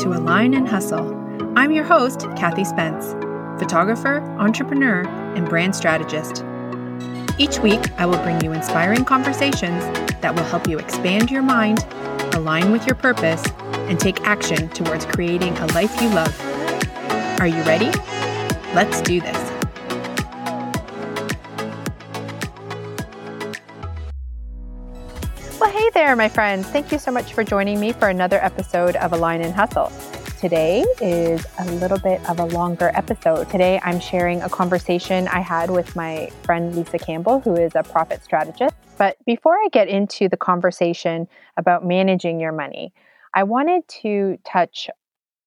to Align and Hustle. I'm your host, Kathy Spence, photographer, entrepreneur, and brand strategist. Each week, I will bring you inspiring conversations that will help you expand your mind, align with your purpose, and take action towards creating a life you love. Are you ready? Let's do this. There, my friends. Thank you so much for joining me for another episode of Align and Hustle. Today is a little bit of a longer episode. Today, I'm sharing a conversation I had with my friend Lisa Campbell, who is a profit strategist. But before I get into the conversation about managing your money, I wanted to touch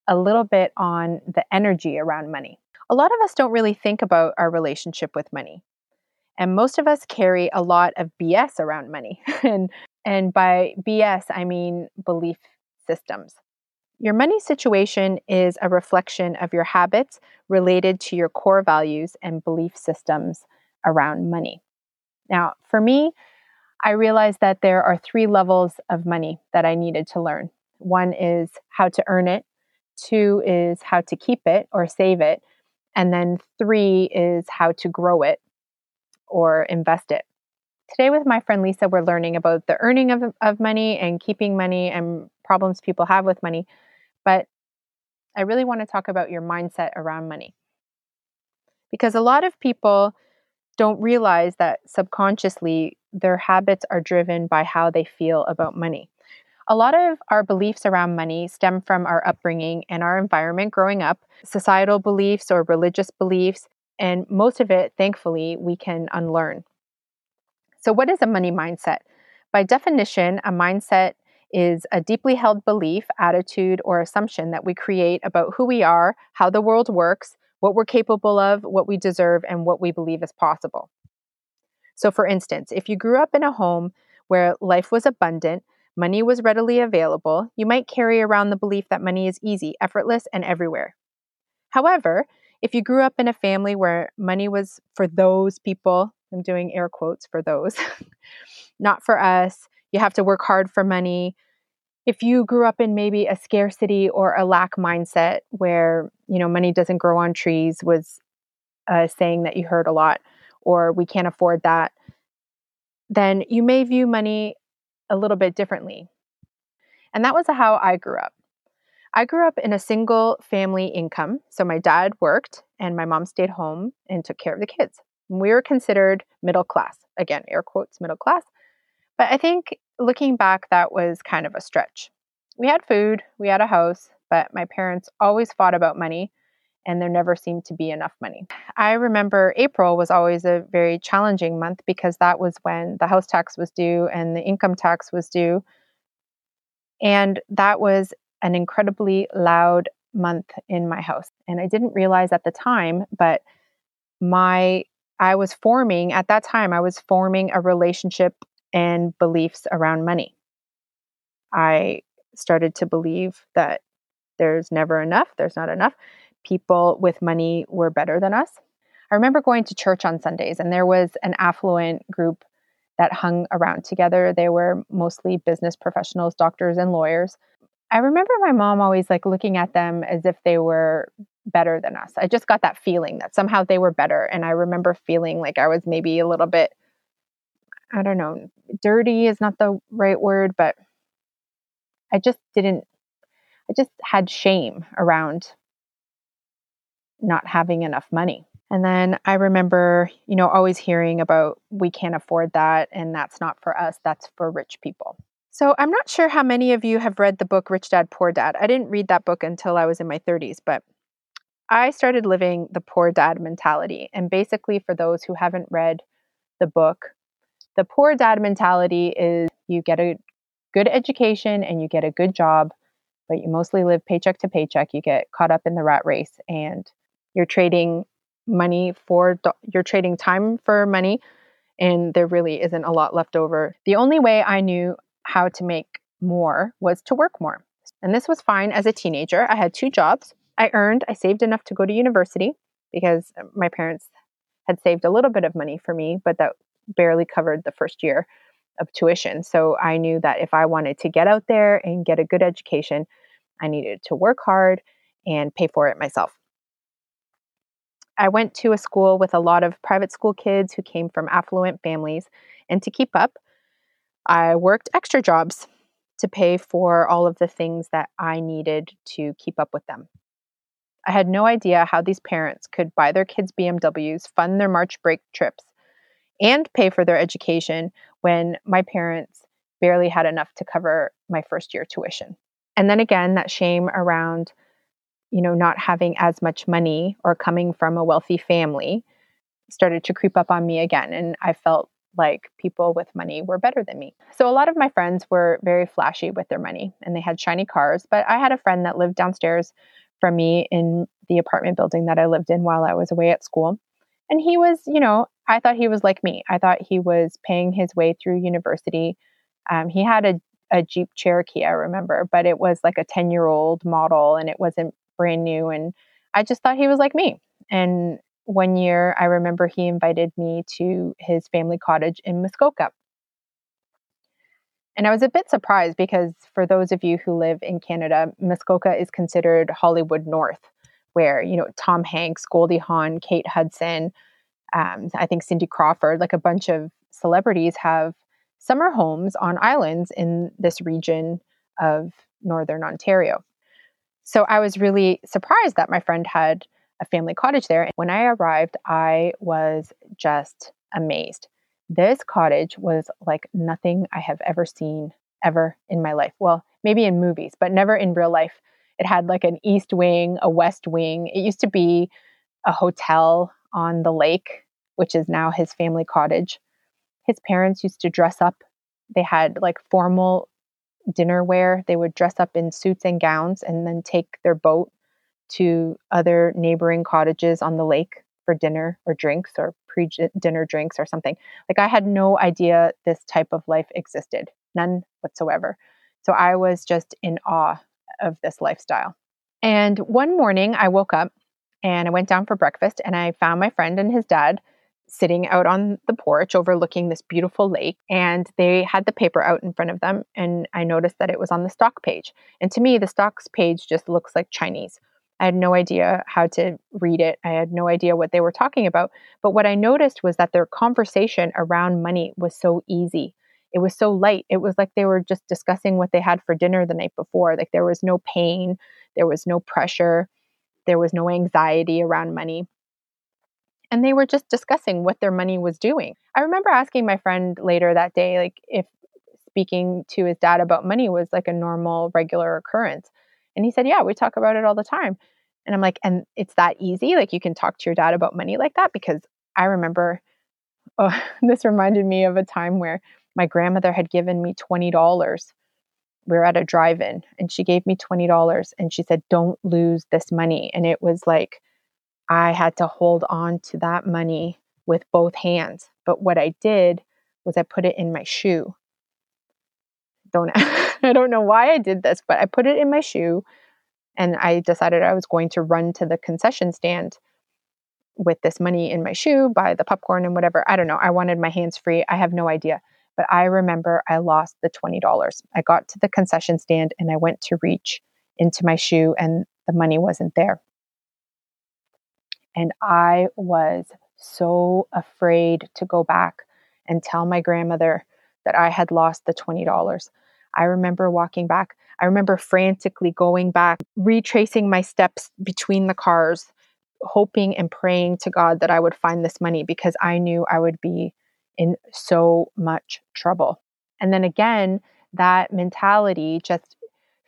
a little bit on the energy around money. A lot of us don't really think about our relationship with money. And most of us carry a lot of BS around money. and and by BS, I mean belief systems. Your money situation is a reflection of your habits related to your core values and belief systems around money. Now, for me, I realized that there are three levels of money that I needed to learn. One is how to earn it, two is how to keep it or save it, and then three is how to grow it or invest it. Today, with my friend Lisa, we're learning about the earning of, of money and keeping money and problems people have with money. But I really want to talk about your mindset around money. Because a lot of people don't realize that subconsciously their habits are driven by how they feel about money. A lot of our beliefs around money stem from our upbringing and our environment growing up, societal beliefs or religious beliefs, and most of it, thankfully, we can unlearn. So, what is a money mindset? By definition, a mindset is a deeply held belief, attitude, or assumption that we create about who we are, how the world works, what we're capable of, what we deserve, and what we believe is possible. So, for instance, if you grew up in a home where life was abundant, money was readily available, you might carry around the belief that money is easy, effortless, and everywhere. However, if you grew up in a family where money was for those people, I'm doing air quotes for those, not for us, you have to work hard for money. If you grew up in maybe a scarcity or a lack mindset where, you know, money doesn't grow on trees was a saying that you heard a lot, or we can't afford that, then you may view money a little bit differently. And that was how I grew up. I grew up in a single family income. So my dad worked and my mom stayed home and took care of the kids. We were considered middle class. Again, air quotes, middle class. But I think looking back, that was kind of a stretch. We had food, we had a house, but my parents always fought about money and there never seemed to be enough money. I remember April was always a very challenging month because that was when the house tax was due and the income tax was due. And that was an incredibly loud month in my house. And I didn't realize at the time, but my I was forming at that time I was forming a relationship and beliefs around money. I started to believe that there's never enough, there's not enough. People with money were better than us. I remember going to church on Sundays, and there was an affluent group that hung around together. They were mostly business professionals, doctors, and lawyers. I remember my mom always like looking at them as if they were better than us. I just got that feeling that somehow they were better. And I remember feeling like I was maybe a little bit I don't know, dirty is not the right word, but I just didn't, I just had shame around not having enough money. And then I remember, you know, always hearing about we can't afford that and that's not for us, that's for rich people. So I'm not sure how many of you have read the book Rich Dad Poor Dad. I didn't read that book until I was in my 30s, but I started living the poor dad mentality. And basically, for those who haven't read the book, the poor dad mentality is you get a good education and you get a good job, but you mostly live paycheck to paycheck. You get caught up in the rat race and you're trading money for, you're trading time for money, and there really isn't a lot left over. The only way I knew how to make more was to work more. And this was fine as a teenager. I had two jobs. I earned, I saved enough to go to university because my parents had saved a little bit of money for me, but that barely covered the first year of tuition. So I knew that if I wanted to get out there and get a good education, I needed to work hard and pay for it myself. I went to a school with a lot of private school kids who came from affluent families, and to keep up, I worked extra jobs to pay for all of the things that I needed to keep up with them. I had no idea how these parents could buy their kids BMWs, fund their March break trips, and pay for their education when my parents barely had enough to cover my first year tuition. And then again, that shame around, you know, not having as much money or coming from a wealthy family started to creep up on me again. And I felt like people with money were better than me. So a lot of my friends were very flashy with their money and they had shiny cars. But I had a friend that lived downstairs from me in the apartment building that I lived in while I was away at school. And he was, you know, I thought he was like me. I thought he was paying his way through university. Um, he had a, a Jeep Cherokee, I remember, but it was like a 10 year old model and it wasn't brand new. And I just thought he was like me. And one year, I remember he invited me to his family cottage in Muskoka. And I was a bit surprised because for those of you who live in Canada, Muskoka is considered Hollywood North, where, you know, Tom Hanks, Goldie Hawn, Kate Hudson, um, I think Cindy Crawford, like a bunch of celebrities have summer homes on islands in this region of Northern Ontario. So I was really surprised that my friend had a family cottage there. When I arrived, I was just amazed. This cottage was like nothing I have ever seen ever in my life. Well, maybe in movies, but never in real life. It had like an east wing, a west wing. It used to be a hotel on the lake, which is now his family cottage. His parents used to dress up. They had like formal dinner wear. They would dress up in suits and gowns and then take their boat to other neighboring cottages on the lake for dinner or drinks or pre dinner drinks or something. Like I had no idea this type of life existed, none whatsoever. So I was just in awe of this lifestyle. And one morning I woke up and I went down for breakfast and I found my friend and his dad sitting out on the porch overlooking this beautiful lake and they had the paper out in front of them and I noticed that it was on the stock page. And to me the stocks page just looks like Chinese. I had no idea how to read it. I had no idea what they were talking about. But what I noticed was that their conversation around money was so easy. It was so light. It was like they were just discussing what they had for dinner the night before. Like there was no pain, there was no pressure, there was no anxiety around money. And they were just discussing what their money was doing. I remember asking my friend later that day, like, if speaking to his dad about money was like a normal, regular occurrence. And he said, Yeah, we talk about it all the time. And I'm like, And it's that easy? Like, you can talk to your dad about money like that? Because I remember, oh, this reminded me of a time where my grandmother had given me $20. We were at a drive in and she gave me $20 and she said, Don't lose this money. And it was like, I had to hold on to that money with both hands. But what I did was I put it in my shoe. Don't I don't know why I did this, but I put it in my shoe and I decided I was going to run to the concession stand with this money in my shoe, buy the popcorn and whatever. I don't know. I wanted my hands free. I have no idea. But I remember I lost the $20. I got to the concession stand and I went to reach into my shoe and the money wasn't there. And I was so afraid to go back and tell my grandmother that I had lost the $20. I remember walking back. I remember frantically going back, retracing my steps between the cars, hoping and praying to God that I would find this money because I knew I would be in so much trouble. And then again, that mentality just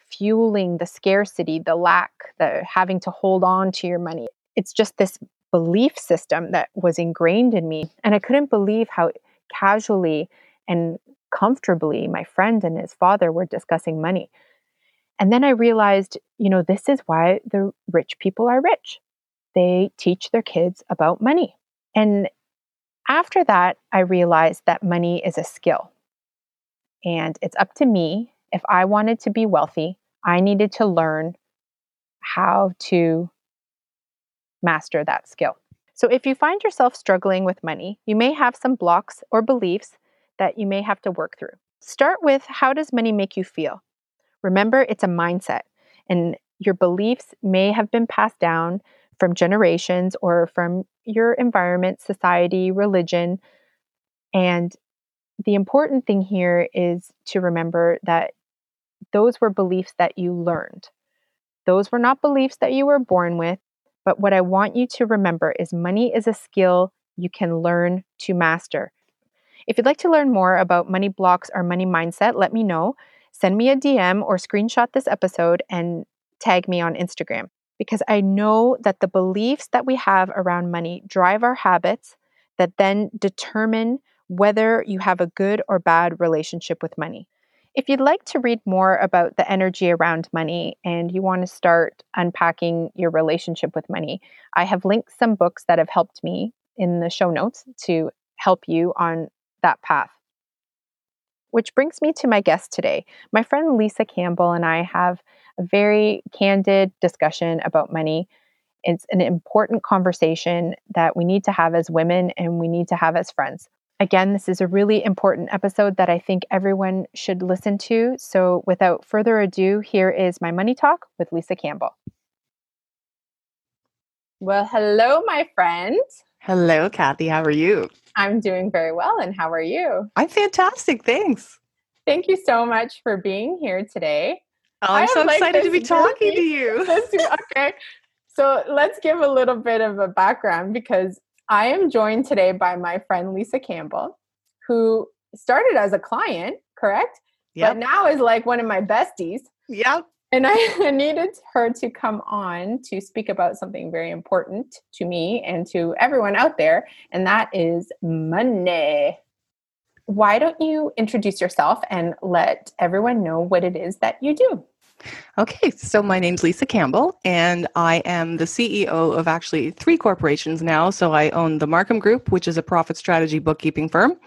fueling the scarcity, the lack, the having to hold on to your money. It's just this belief system that was ingrained in me. And I couldn't believe how casually and comfortably my friend and his father were discussing money. And then I realized, you know, this is why the rich people are rich. They teach their kids about money. And after that, I realized that money is a skill. And it's up to me. If I wanted to be wealthy, I needed to learn how to master that skill. So, if you find yourself struggling with money, you may have some blocks or beliefs that you may have to work through. Start with how does money make you feel? Remember, it's a mindset. And your beliefs may have been passed down from generations or from your environment, society, religion. And the important thing here is to remember that those were beliefs that you learned. Those were not beliefs that you were born with. But what I want you to remember is money is a skill you can learn to master. If you'd like to learn more about money blocks or money mindset, let me know. Send me a DM or screenshot this episode and tag me on Instagram because I know that the beliefs that we have around money drive our habits that then determine whether you have a good or bad relationship with money. If you'd like to read more about the energy around money and you want to start unpacking your relationship with money, I have linked some books that have helped me in the show notes to help you on that path. Which brings me to my guest today. My friend Lisa Campbell and I have a very candid discussion about money. It's an important conversation that we need to have as women and we need to have as friends. Again, this is a really important episode that I think everyone should listen to. So, without further ado, here is my money talk with Lisa Campbell. Well, hello, my friend. Hello, Kathy. How are you? I'm doing very well. And how are you? I'm fantastic. Thanks. Thank you so much for being here today. Oh, I'm so like excited to be talking to you. okay. So let's give a little bit of a background because I am joined today by my friend Lisa Campbell, who started as a client, correct? Yep. But now is like one of my besties. Yep. And I needed her to come on to speak about something very important to me and to everyone out there, and that is money. Why don't you introduce yourself and let everyone know what it is that you do? Okay, so my name's Lisa Campbell, and I am the CEO of actually three corporations now. So I own the Markham Group, which is a profit strategy bookkeeping firm.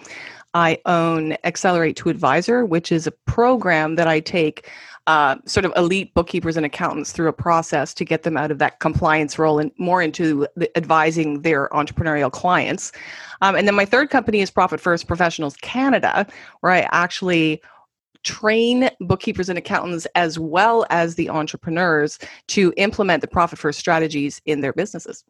I own Accelerate to Advisor, which is a program that I take uh, sort of elite bookkeepers and accountants through a process to get them out of that compliance role and more into advising their entrepreneurial clients. Um, and then my third company is Profit First Professionals Canada, where I actually train bookkeepers and accountants as well as the entrepreneurs to implement the profit first strategies in their businesses.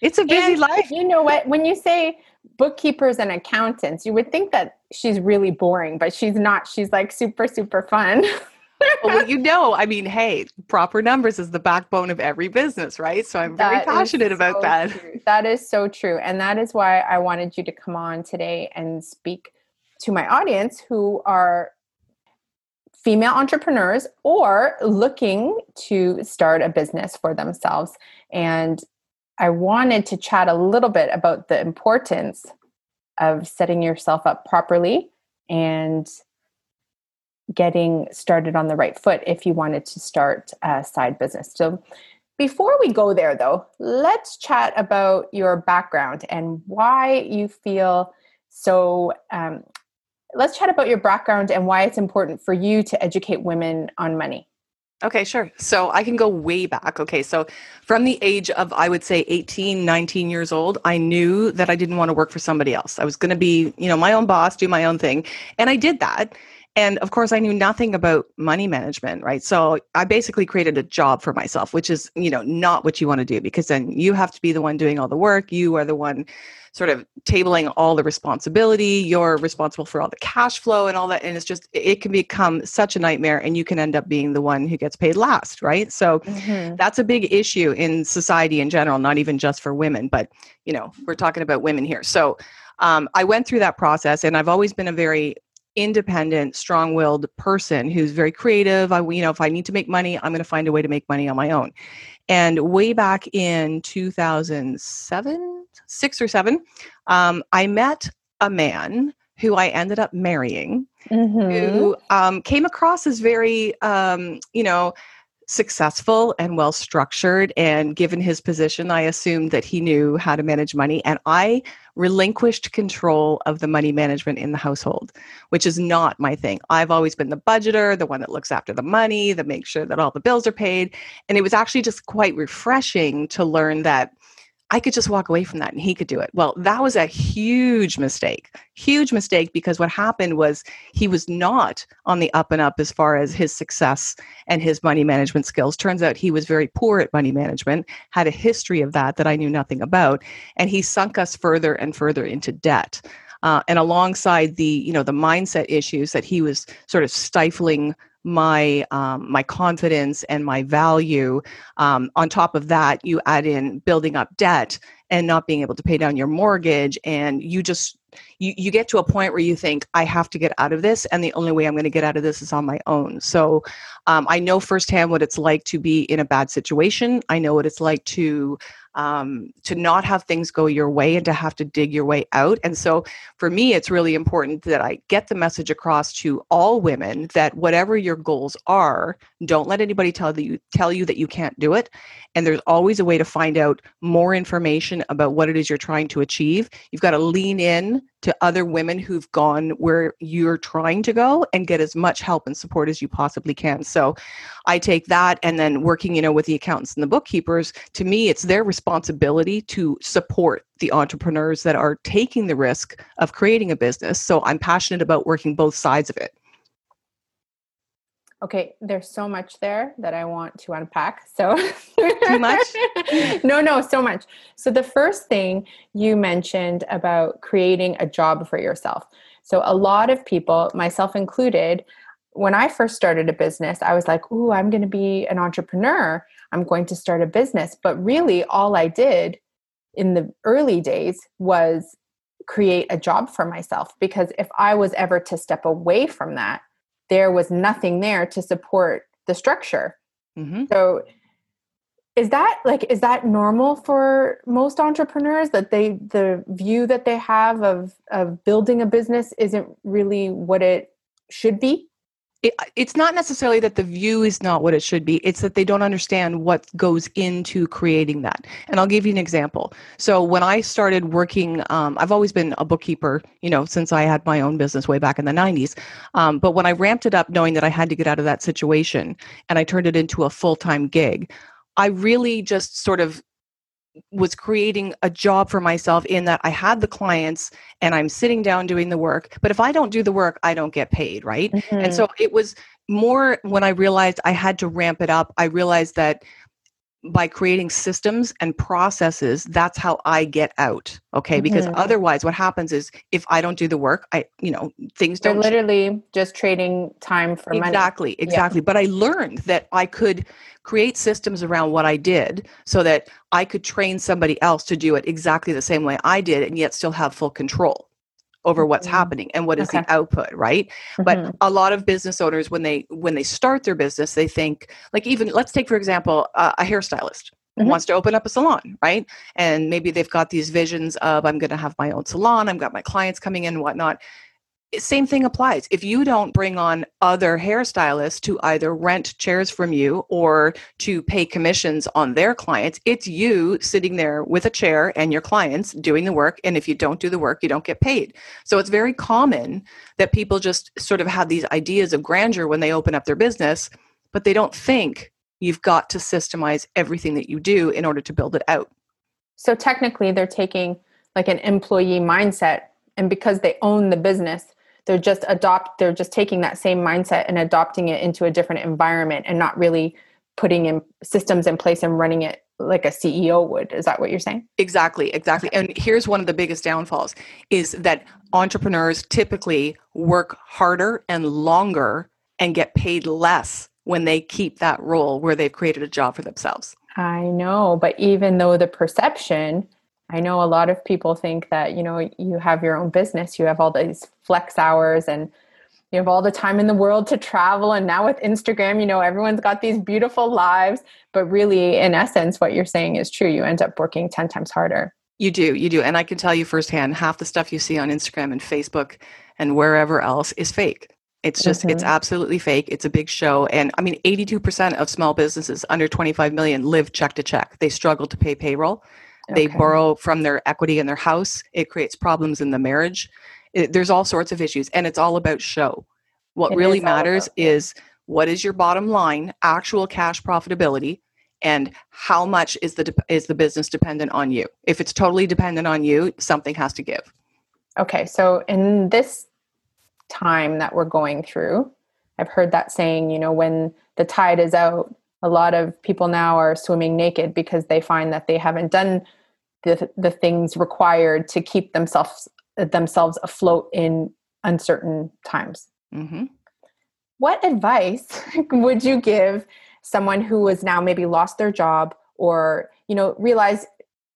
It's a busy and life. You know what? When you say bookkeepers and accountants, you would think that she's really boring, but she's not. She's like super, super fun. well, you know, I mean, hey, proper numbers is the backbone of every business, right? So I'm very that passionate about that. True. That is so true. And that is why I wanted you to come on today and speak to my audience who are female entrepreneurs or looking to start a business for themselves. And I wanted to chat a little bit about the importance of setting yourself up properly and getting started on the right foot if you wanted to start a side business. So, before we go there, though, let's chat about your background and why you feel so um, let's chat about your background and why it's important for you to educate women on money. Okay, sure. So I can go way back. Okay, so from the age of, I would say 18, 19 years old, I knew that I didn't want to work for somebody else. I was going to be, you know, my own boss, do my own thing. And I did that. And of course, I knew nothing about money management, right? So I basically created a job for myself, which is, you know, not what you want to do because then you have to be the one doing all the work. You are the one sort of tabling all the responsibility. You're responsible for all the cash flow and all that. And it's just, it can become such a nightmare and you can end up being the one who gets paid last, right? So mm-hmm. that's a big issue in society in general, not even just for women, but, you know, we're talking about women here. So um, I went through that process and I've always been a very independent, strong-willed person who's very creative. I, you know, if I need to make money, I'm going to find a way to make money on my own. And way back in 2007, six or seven, um, I met a man who I ended up marrying, mm-hmm. who um, came across as very, um, you know, successful and well structured. And given his position, I assumed that he knew how to manage money. And I relinquished control of the money management in the household, which is not my thing. I've always been the budgeter, the one that looks after the money, that makes sure that all the bills are paid. And it was actually just quite refreshing to learn that I could just walk away from that and he could do it. Well, that was a huge mistake. Huge mistake because what happened was he was not on the up and up as far as his success and his money management skills. Turns out he was very poor at money management, had a history of that that I knew nothing about, and he sunk us further and further into debt. Uh, and alongside the you know the mindset issues that he was sort of stifling my um, my confidence and my value. Um, on top of that, you add in building up debt and not being able to pay down your mortgage, and you just you, you get to a point where you think i have to get out of this and the only way i'm going to get out of this is on my own so um, i know firsthand what it's like to be in a bad situation i know what it's like to um, to not have things go your way and to have to dig your way out. And so for me, it's really important that I get the message across to all women that whatever your goals are, don't let anybody tell you tell you that you can't do it. And there's always a way to find out more information about what it is you're trying to achieve. You've got to lean in to other women who've gone where you're trying to go and get as much help and support as you possibly can. So I take that and then working, you know, with the accountants and the bookkeepers, to me it's their responsibility to support the entrepreneurs that are taking the risk of creating a business. So I'm passionate about working both sides of it. Okay, there's so much there that I want to unpack. So too much? no, no, so much. So the first thing you mentioned about creating a job for yourself. So a lot of people, myself included, when I first started a business, I was like, "Ooh, I'm going to be an entrepreneur. I'm going to start a business." But really all I did in the early days was create a job for myself because if I was ever to step away from that, there was nothing there to support the structure. Mm-hmm. So is that like is that normal for most entrepreneurs that they the view that they have of of building a business isn't really what it should be? It, it's not necessarily that the view is not what it should be it's that they don't understand what goes into creating that and i'll give you an example. So when i started working um, i've always been a bookkeeper you know since i had my own business way back in the 90s um, but when i ramped it up knowing that i had to get out of that situation and i turned it into a full-time gig i really just sort of was creating a job for myself in that I had the clients and I'm sitting down doing the work. But if I don't do the work, I don't get paid, right? Mm-hmm. And so it was more when I realized I had to ramp it up, I realized that by creating systems and processes that's how i get out okay mm-hmm. because otherwise what happens is if i don't do the work i you know things They're don't literally just trading time for money exactly exactly yeah. but i learned that i could create systems around what i did so that i could train somebody else to do it exactly the same way i did and yet still have full control over what's mm-hmm. happening and what is okay. the output right mm-hmm. but a lot of business owners when they when they start their business they think like even let's take for example uh, a hairstylist mm-hmm. wants to open up a salon right and maybe they've got these visions of i'm going to have my own salon i've got my clients coming in and whatnot same thing applies. If you don't bring on other hairstylists to either rent chairs from you or to pay commissions on their clients, it's you sitting there with a chair and your clients doing the work. And if you don't do the work, you don't get paid. So it's very common that people just sort of have these ideas of grandeur when they open up their business, but they don't think you've got to systemize everything that you do in order to build it out. So technically, they're taking like an employee mindset. And because they own the business, they're just adopt they're just taking that same mindset and adopting it into a different environment and not really putting in systems in place and running it like a CEO would. Is that what you're saying? Exactly, exactly. And here's one of the biggest downfalls is that entrepreneurs typically work harder and longer and get paid less when they keep that role where they've created a job for themselves. I know, but even though the perception I know a lot of people think that, you know, you have your own business, you have all these flex hours and you have all the time in the world to travel. And now with Instagram, you know, everyone's got these beautiful lives. But really, in essence, what you're saying is true. You end up working 10 times harder. You do, you do. And I can tell you firsthand, half the stuff you see on Instagram and Facebook and wherever else is fake. It's just, mm-hmm. it's absolutely fake. It's a big show. And I mean, 82% of small businesses under 25 million live check to check. They struggle to pay payroll. They okay. borrow from their equity in their house. It creates problems in the marriage. It, there's all sorts of issues, and it's all about show. What it really matters about, is what is your bottom line, actual cash profitability, and how much is the de- is the business dependent on you if it's totally dependent on you something has to give okay so in this time that we're going through i've heard that saying you know when the tide is out a lot of people now are swimming naked because they find that they haven't done the, the things required to keep themselves themselves afloat in uncertain times. Mm-hmm. what advice would you give someone who has now maybe lost their job or you know realize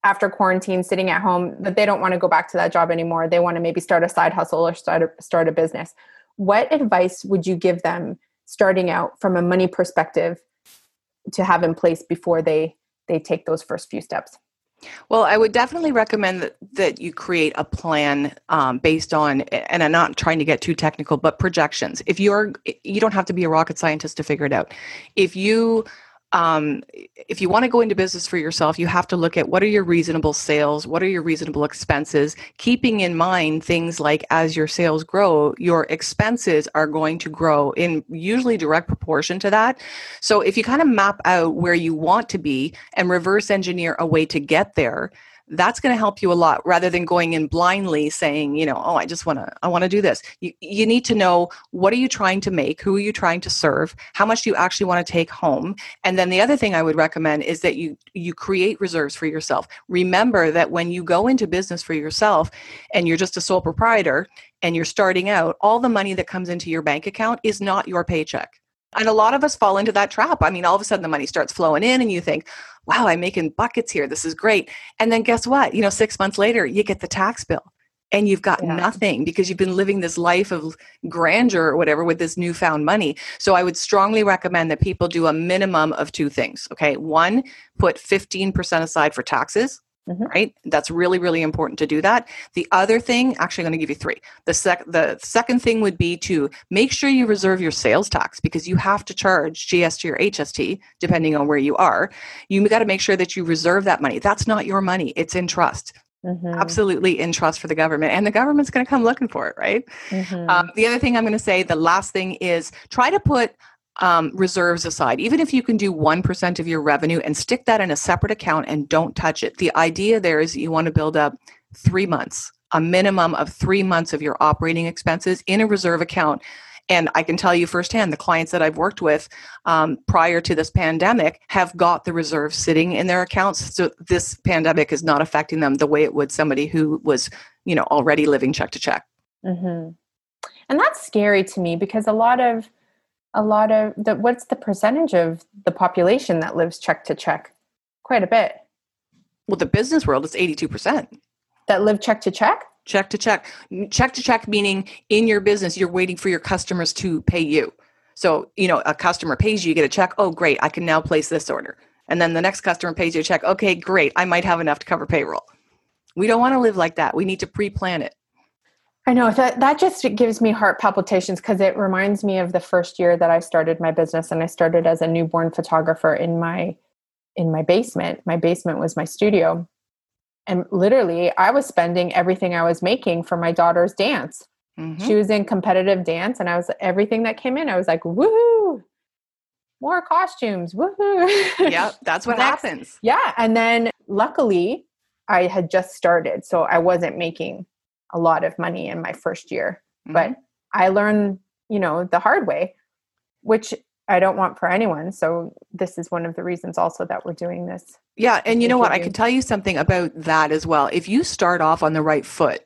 after quarantine sitting at home that they don't want to go back to that job anymore they want to maybe start a side hustle or start a, start a business? What advice would you give them starting out from a money perspective to have in place before they they take those first few steps well, I would definitely recommend that, that you create a plan um, based on, and I'm not trying to get too technical, but projections. If you're, you don't have to be a rocket scientist to figure it out. If you um, if you want to go into business for yourself, you have to look at what are your reasonable sales, what are your reasonable expenses, keeping in mind things like as your sales grow, your expenses are going to grow in usually direct proportion to that. So if you kind of map out where you want to be and reverse engineer a way to get there, that's going to help you a lot rather than going in blindly saying you know oh i just want to i want to do this. You, you need to know what are you trying to make? Who are you trying to serve? How much do you actually want to take home? And then the other thing i would recommend is that you you create reserves for yourself. Remember that when you go into business for yourself and you're just a sole proprietor and you're starting out all the money that comes into your bank account is not your paycheck and a lot of us fall into that trap. I mean, all of a sudden the money starts flowing in and you think, wow, I'm making buckets here. This is great. And then guess what? You know, six months later, you get the tax bill and you've got yeah. nothing because you've been living this life of grandeur or whatever with this newfound money. So I would strongly recommend that people do a minimum of two things. Okay. One, put 15% aside for taxes. Mm-hmm. Right? That's really, really important to do that. The other thing, actually, I'm going to give you three. The, sec- the second thing would be to make sure you reserve your sales tax because you have to charge GST or HST depending on where you are. You got to make sure that you reserve that money. That's not your money, it's in trust. Mm-hmm. Absolutely in trust for the government, and the government's going to come looking for it, right? Mm-hmm. Um, the other thing I'm going to say, the last thing is try to put um, reserves aside, even if you can do 1% of your revenue and stick that in a separate account and don't touch it. The idea there is that you want to build up three months, a minimum of three months of your operating expenses in a reserve account. And I can tell you firsthand, the clients that I've worked with um, prior to this pandemic have got the reserves sitting in their accounts. So this pandemic is not affecting them the way it would somebody who was, you know, already living check to check. Mm-hmm. And that's scary to me because a lot of a lot of the what's the percentage of the population that lives check to check? Quite a bit. Well, the business world is 82%. That live check to check? Check to check. Check to check meaning in your business you're waiting for your customers to pay you. So, you know, a customer pays you, you get a check. Oh, great, I can now place this order. And then the next customer pays you a check. Okay, great, I might have enough to cover payroll. We don't want to live like that. We need to pre-plan it. I know that that just gives me heart palpitations because it reminds me of the first year that I started my business and I started as a newborn photographer in my in my basement. My basement was my studio. And literally I was spending everything I was making for my daughter's dance. Mm-hmm. She was in competitive dance and I was everything that came in I was like woohoo more costumes woohoo Yep, that's what happens yeah and then luckily I had just started so I wasn't making a lot of money in my first year. Mm-hmm. But I learned, you know, the hard way, which I don't want for anyone. So this is one of the reasons also that we're doing this. Yeah, and you know what? I can tell you something about that as well. If you start off on the right foot,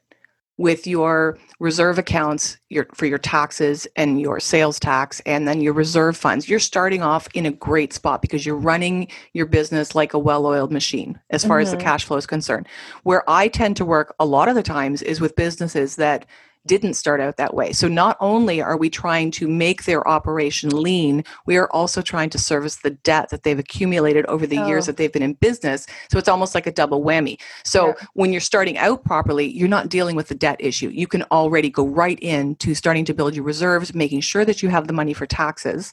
with your reserve accounts your, for your taxes and your sales tax and then your reserve funds you're starting off in a great spot because you're running your business like a well-oiled machine as far mm-hmm. as the mm-hmm. cash flow is concerned where i tend to work a lot of the times is with businesses that didn't start out that way. So not only are we trying to make their operation lean, we are also trying to service the debt that they've accumulated over the oh. years that they've been in business. So it's almost like a double whammy. So yeah. when you're starting out properly, you're not dealing with the debt issue. You can already go right into starting to build your reserves, making sure that you have the money for taxes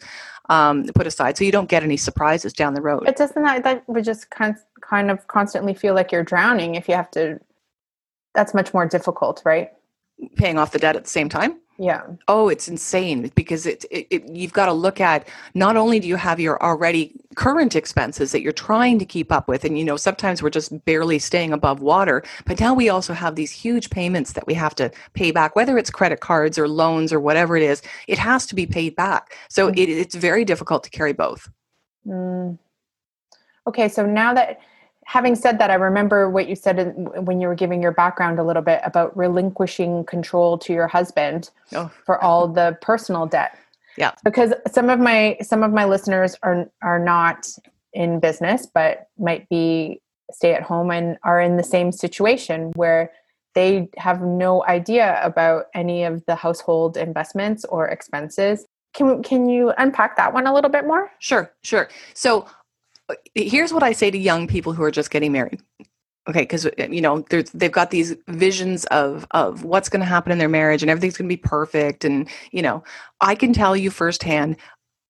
um, put aside, so you don't get any surprises down the road. It doesn't that, that would just kind kind of constantly feel like you're drowning if you have to. That's much more difficult, right? Paying off the debt at the same time? Yeah. Oh, it's insane because it, it, it you've got to look at not only do you have your already current expenses that you're trying to keep up with and you know sometimes we're just barely staying above water, but now we also have these huge payments that we have to pay back whether it's credit cards or loans or whatever it is, it has to be paid back. So mm-hmm. it, it's very difficult to carry both. Mm. Okay, so now that having said that, I remember what you said when you were giving your background a little bit about relinquishing control to your husband oh. for all the personal debt. Yeah. Because some of my some of my listeners are are not in business but might be stay at home and are in the same situation where they have no idea about any of the household investments or expenses. Can can you unpack that one a little bit more? Sure, sure. So here's what I say to young people who are just getting married. Okay, because uh, you know they've got these visions of of what's going to happen in their marriage and everything's going to be perfect, and you know I can tell you firsthand,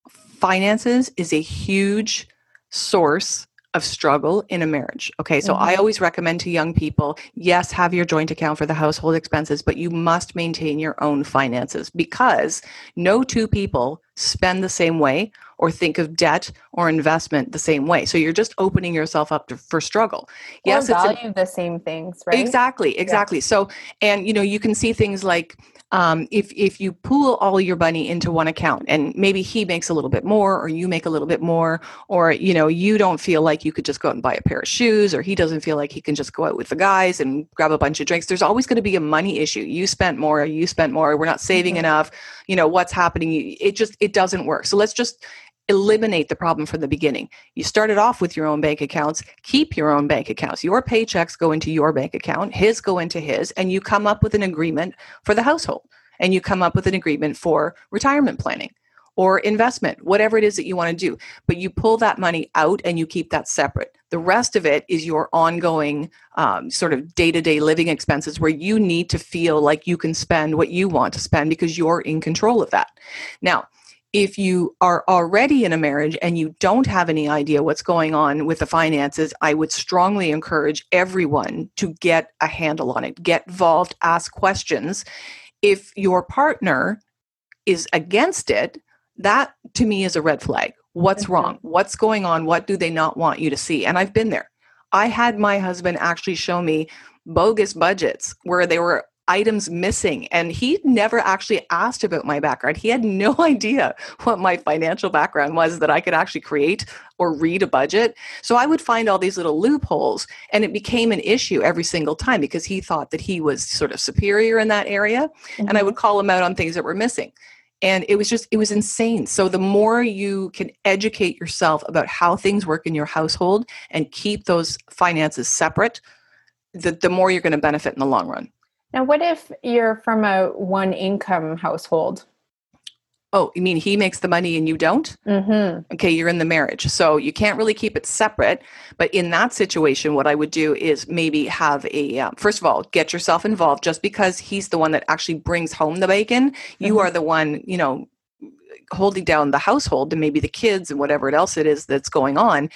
finances is a huge source of struggle in a marriage. Okay, so mm-hmm. I always recommend to young people yes, have your joint account for the household expenses, but you must maintain your own finances because no two people spend the same way or think of debt or investment the same way. So you're just opening yourself up to, for struggle. Yes, or value a, the same things, right? Exactly, exactly. Yeah. So and you know you can see things like um, if if you pool all your money into one account and maybe he makes a little bit more or you make a little bit more or you know you don't feel like you could just go out and buy a pair of shoes or he doesn't feel like he can just go out with the guys and grab a bunch of drinks there's always going to be a money issue. You spent more you spent more we're not saving mm-hmm. enough you know what's happening? It just it doesn't work. So let's just eliminate the problem from the beginning. You started off with your own bank accounts, keep your own bank accounts. Your paychecks go into your bank account, his go into his, and you come up with an agreement for the household. And you come up with an agreement for retirement planning or investment, whatever it is that you want to do. But you pull that money out and you keep that separate. The rest of it is your ongoing um, sort of day to day living expenses where you need to feel like you can spend what you want to spend because you're in control of that. Now, if you are already in a marriage and you don't have any idea what's going on with the finances, I would strongly encourage everyone to get a handle on it, get involved, ask questions. If your partner is against it, that to me is a red flag. What's wrong? What's going on? What do they not want you to see? And I've been there. I had my husband actually show me bogus budgets where they were items missing. And he never actually asked about my background. He had no idea what my financial background was that I could actually create or read a budget. So I would find all these little loopholes, and it became an issue every single time because he thought that he was sort of superior in that area. Mm-hmm. And I would call him out on things that were missing. And it was just, it was insane. So the more you can educate yourself about how things work in your household and keep those finances separate, the, the more you're going to benefit in the long run. Now, what if you're from a one income household? Oh, you mean he makes the money and you don't? Mm-hmm. Okay, you're in the marriage. So you can't really keep it separate. But in that situation, what I would do is maybe have a, um, first of all, get yourself involved. Just because he's the one that actually brings home the bacon, mm-hmm. you are the one, you know, holding down the household and maybe the kids and whatever else it is that's going on.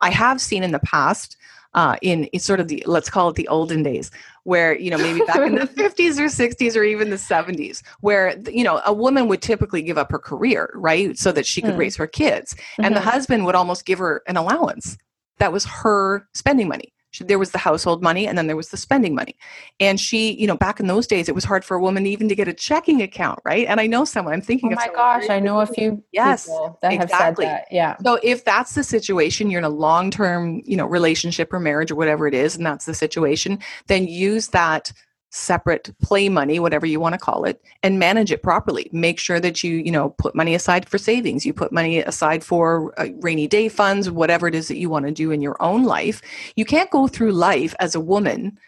I have seen in the past uh, in, in sort of the let's call it the olden days where you know maybe back in the 50s or 60s or even the 70s where you know a woman would typically give up her career right so that she could mm. raise her kids mm-hmm. and the mm-hmm. husband would almost give her an allowance that was her spending money she, there was the household money and then there was the spending money. And she, you know, back in those days, it was hard for a woman even to get a checking account, right? And I know someone, I'm thinking oh my gosh, I know a few yes, that exactly. have said that. Yeah. So if that's the situation, you're in a long term, you know, relationship or marriage or whatever it is, and that's the situation, then use that separate play money whatever you want to call it and manage it properly. Make sure that you you know put money aside for savings. You put money aside for uh, rainy day funds whatever it is that you want to do in your own life. You can't go through life as a woman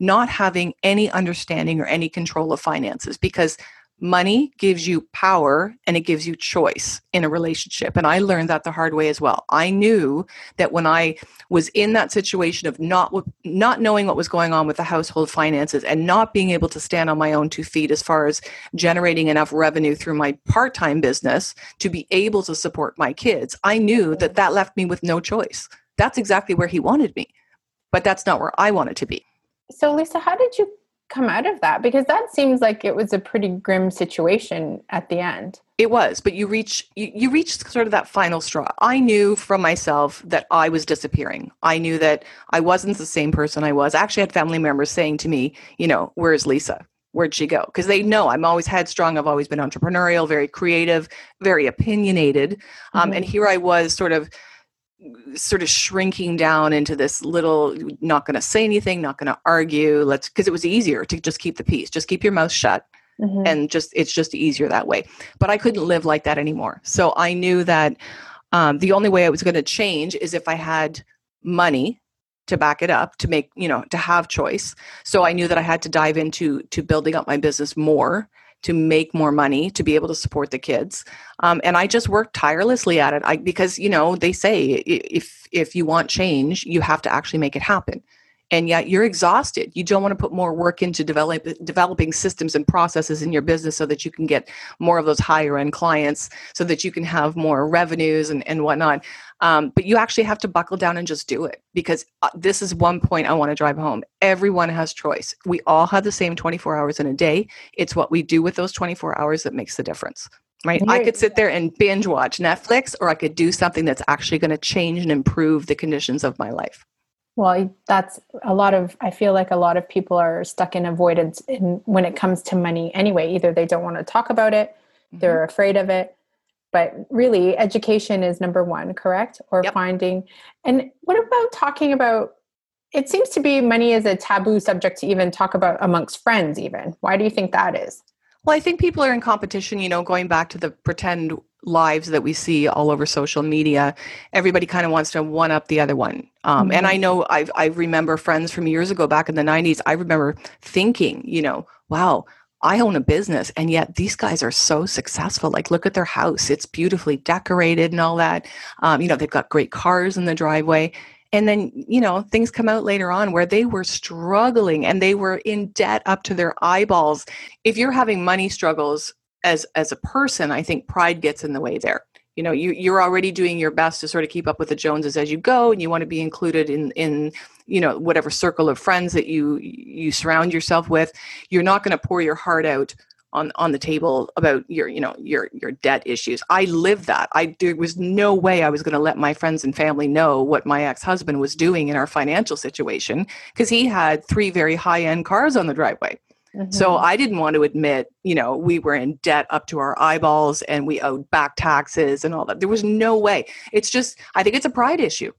not having any understanding or any control of finances because money gives you power and it gives you choice in a relationship and i learned that the hard way as well. I knew that when i was in that situation of not not knowing what was going on with the household finances and not being able to stand on my own two feet as far as generating enough revenue through my part-time business to be able to support my kids i knew that that left me with no choice. That's exactly where he wanted me but that's not where i wanted to be. So lisa how did you come out of that? Because that seems like it was a pretty grim situation at the end. It was, but you reach you, you reach sort of that final straw. I knew from myself that I was disappearing. I knew that I wasn't the same person I was. I actually had family members saying to me, you know, where's Lisa? Where'd she go? Because they know I'm always headstrong. I've always been entrepreneurial, very creative, very opinionated. Um, mm-hmm. And here I was, sort of sort of shrinking down into this little not going to say anything not going to argue let's because it was easier to just keep the peace just keep your mouth shut mm-hmm. and just it's just easier that way. But i couldn't live like that anymore. So i knew that um, the only way i was going to change is if i had money to back it up to make you know to have choice. So i knew that i had to dive into to building up my business more to make more money to be able to support the kids. Um, and i just worked tirelessly at it. I, because you know they say if if you want change you have to actually make it happen. And yet you're exhausted. You don't want to put more work into develop, developing systems and processes in your business so that you can get more of those higher end clients so that you can have more revenues and, and whatnot um, but you actually have to buckle down and just do it because uh, this is one point i want to drive home everyone has choice we all have the same 24 hours in a day it's what we do with those 24 hours that makes the difference right i could sit there and binge watch netflix or i could do something that's actually going to change and improve the conditions of my life well, that's a lot of, I feel like a lot of people are stuck in avoidance in, when it comes to money anyway. Either they don't want to talk about it, mm-hmm. they're afraid of it. But really, education is number one, correct? Or yep. finding. And what about talking about? It seems to be money is a taboo subject to even talk about amongst friends, even. Why do you think that is? Well, I think people are in competition, you know, going back to the pretend lives that we see all over social media everybody kind of wants to one up the other one um, mm-hmm. and i know I've, i remember friends from years ago back in the 90s i remember thinking you know wow i own a business and yet these guys are so successful. Like look at their house. It's beautifully decorated and all that. Um, you know they've got great cars in the driveway. And then you know things come out later on where they were struggling and they were in debt up to their eyeballs. If you're having money struggles as as a person i think pride gets in the way there. You know you, you're already doing your best to sort of keep up with the joneses as you go and you want to be included in in you know whatever circle of friends that you you surround yourself with you're not going to pour your heart out on on the table about your you know your your debt issues i lived that i there was no way i was going to let my friends and family know what my ex-husband was doing in our financial situation because he had three very high end cars on the driveway Mm-hmm. So I didn't want to admit, you know, we were in debt up to our eyeballs and we owed back taxes and all that. There was no way. It's just, I think it's a pride issue.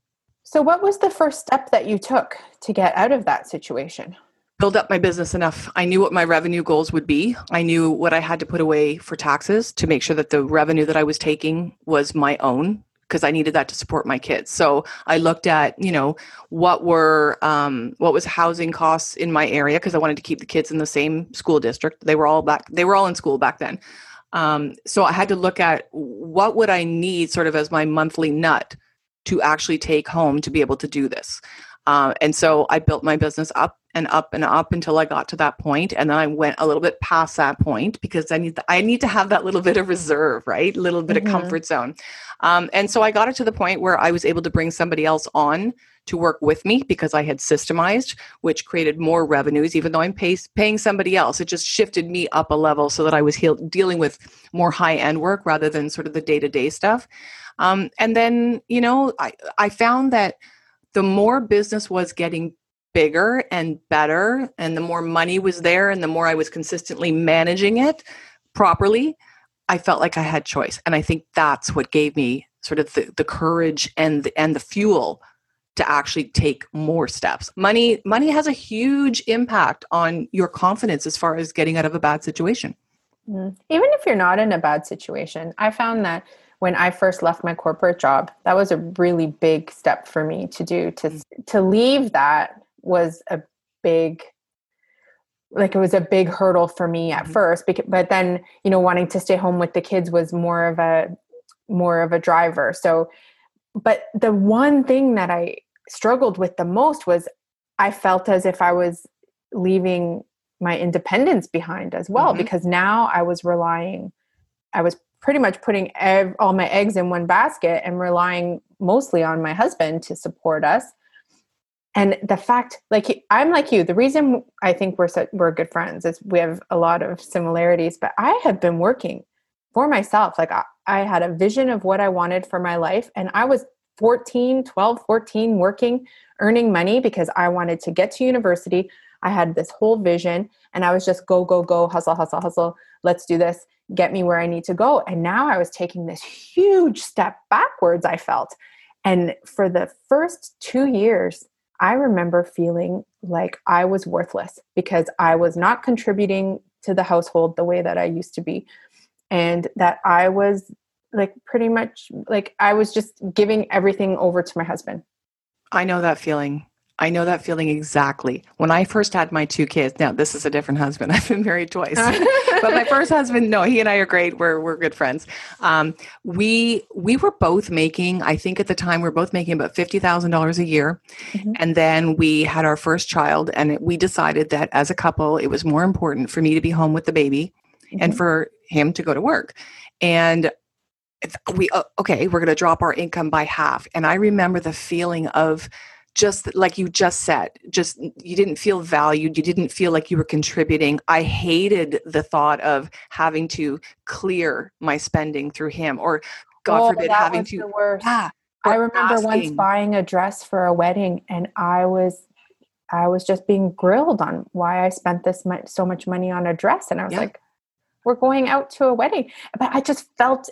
So, what was the first step that you took to get out of that situation? Build up my business enough. I knew what my revenue goals would be. I knew what I had to put away for taxes to make sure that the revenue that I was taking was my own because I needed that to support my kids. So I looked at, you know, what were um, what was housing costs in my area because I wanted to keep the kids in the same school district. They were all back. They were all in school back then. Um, so I had to look at what would I need sort of as my monthly nut to actually take home to be able to do this. Uh, and so I built my business up and up and up until I got to that point, and then I went a little bit past that point because I need to, I need to have that little bit of reserve, right? A little bit mm-hmm. of comfort zone. Um, and so I got it to the point where I was able to bring somebody else on to work with me because I had systemized, which created more revenues. Even though I'm pay, paying somebody else, it just shifted me up a level so that I was heal, dealing with more high end work rather than sort of the day to day stuff. Um, and then, you know, I, I found that the more business was getting bigger and better, and the more money was there, and the more I was consistently managing it properly, I felt like I had choice. And I think that's what gave me sort of the, the courage and the, and the fuel to actually take more steps. Money money has a huge impact on your confidence as far as getting out of a bad situation. Mm. Even if you're not in a bad situation, I found that when I first left my corporate job, that was a really big step for me to do. To to leave that was a big like it was a big hurdle for me at mm-hmm. first but then you know wanting to stay home with the kids was more of a more of a driver so but the one thing that i struggled with the most was i felt as if i was leaving my independence behind as well mm-hmm. because now i was relying i was pretty much putting ev- all my eggs in one basket and relying mostly on my husband to support us. And the fact like i'm like you the reason i think we're so, we're good friends is we have a lot of similarities but i have been working for myself. Like I, I had a vision of what i wanted for my life and i was 14 12 14 working earning money because i wanted to get to university i had this whole vision and i was just go go go hustle hustle hustle let's do this get me where i need to go and now i was taking this huge step backwards i felt and for the first two years I remember feeling like I was worthless because I was not contributing to the household the way that I used to be. And that I was like pretty much like I was just giving everything over to my husband. I know that feeling. I know that feeling exactly. When I first had my two kids, now this is a different husband. I've been married twice, but my first husband, no, he and I are great. We're we're good friends. Um, we we were both making, I think at the time we were both making about fifty thousand dollars a year, mm-hmm. and then we had our first child, and we decided that as a couple, it was more important for me to be home with the baby, mm-hmm. and for him to go to work, and we uh, okay, we're going to drop our income by half, and I remember the feeling of just like you just said just you didn't feel valued you didn't feel like you were contributing i hated the thought of having to clear my spending through him or god oh, forbid having to the worst. I remember asking. once buying a dress for a wedding and i was i was just being grilled on why i spent this much so much money on a dress and i was yeah. like we're going out to a wedding but i just felt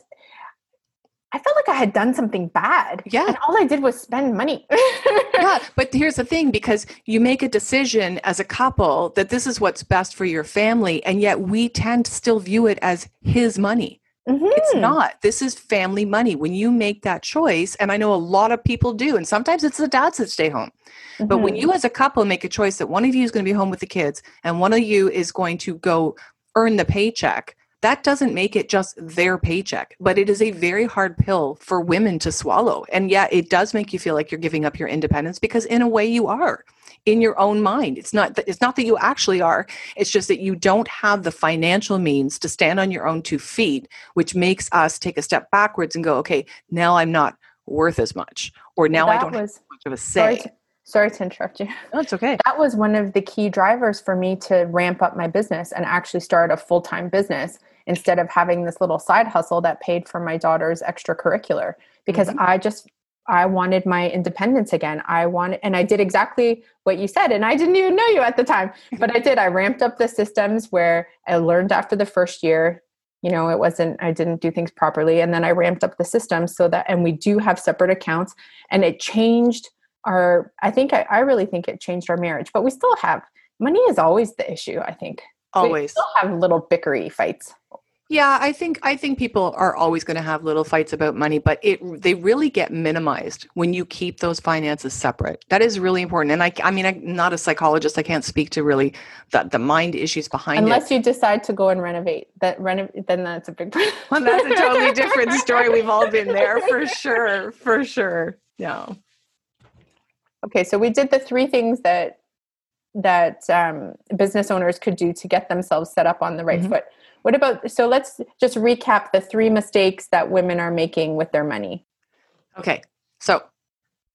I felt like I had done something bad. Yeah. And all I did was spend money. yeah. But here's the thing because you make a decision as a couple that this is what's best for your family. And yet we tend to still view it as his money. Mm-hmm. It's not. This is family money. When you make that choice, and I know a lot of people do, and sometimes it's the dads that stay home. Mm-hmm. But when you mm-hmm. as a couple make a choice that one of you is going to be home with the kids and one of you is going to go earn the paycheck, that doesn't make it just their paycheck, but it is a very hard pill for women to swallow. And yeah, it does make you feel like you're giving up your independence because in a way you are in your own mind. It's not that it's not that you actually are. It's just that you don't have the financial means to stand on your own two feet, which makes us take a step backwards and go, okay, now I'm not worth as much, or now that I don't was, have much of a say. Sorry to, sorry to interrupt you. No, it's okay. That was one of the key drivers for me to ramp up my business and actually start a full time business instead of having this little side hustle that paid for my daughter's extracurricular because mm-hmm. I just I wanted my independence again. I wanted, and I did exactly what you said. And I didn't even know you at the time, but I did. I ramped up the systems where I learned after the first year. You know, it wasn't, I didn't do things properly. And then I ramped up the systems so that, and we do have separate accounts. And it changed our, I think, I, I really think it changed our marriage, but we still have, money is always the issue, I think. Always. We still have little bickery fights. Yeah, I think I think people are always going to have little fights about money, but it they really get minimized when you keep those finances separate. That is really important. And I I mean I'm not a psychologist. I can't speak to really the, the mind issues behind Unless it. you decide to go and renovate. That renovate then that's a big problem. well, that's a totally different story. We've all been there for sure. For sure. Yeah. Okay, so we did the three things that that um, business owners could do to get themselves set up on the right mm-hmm. foot what about so let's just recap the three mistakes that women are making with their money. Okay. So,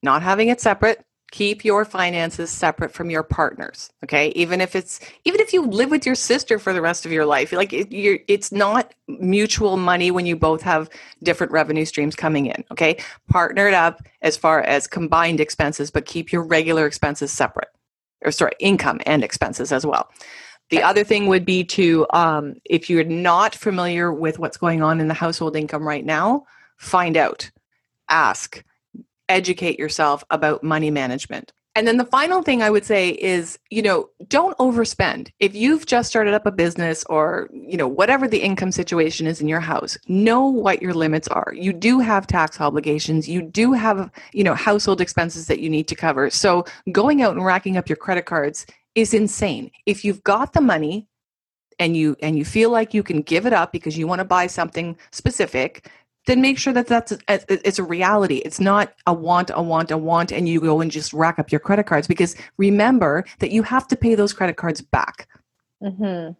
not having it separate, keep your finances separate from your partners okay even if it's even if you live with your sister for the rest of your life like it, it's not mutual money when you both have different revenue streams coming in okay partner it up as far as combined expenses but keep your regular expenses separate or sorry income and expenses as well the other thing would be to, um, if you're not familiar with what's going on in the household income right now, find out, ask, educate yourself about money management. And then the final thing I would say is, you know, don't overspend. If you've just started up a business or, you know, whatever the income situation is in your house, know what your limits are. You do have tax obligations, you do have, you know, household expenses that you need to cover. So going out and racking up your credit cards is insane. If you've got the money and you and you feel like you can give it up because you want to buy something specific, then make sure that that's a, it's a reality. It's not a want, a want, a want, and you go and just rack up your credit cards because remember that you have to pay those credit cards back. Mm-hmm.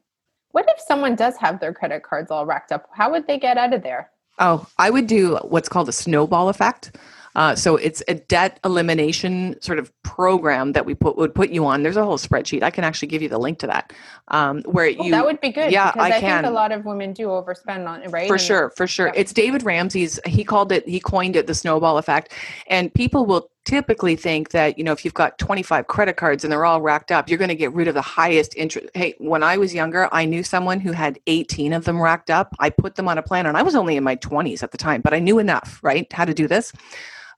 What if someone does have their credit cards all racked up? How would they get out of there? Oh, I would do what's called a snowball effect. Uh, so it's a debt elimination sort of program that we put would put you on. There's a whole spreadsheet. I can actually give you the link to that. Um, where Oh, you that would be good. Yeah, because I I, can. think a lot of women do overspend on it, right? for And- sure for sure yeah. it's david ramsey's he called it he coined it the snowball effect and people will typically think that you know if you've got 25 credit cards and they're all racked up you're going to get rid of the highest interest hey when i was younger i knew someone who had 18 of them racked up i put them on a plan and i was only in my 20s at the time but i knew enough right how to do this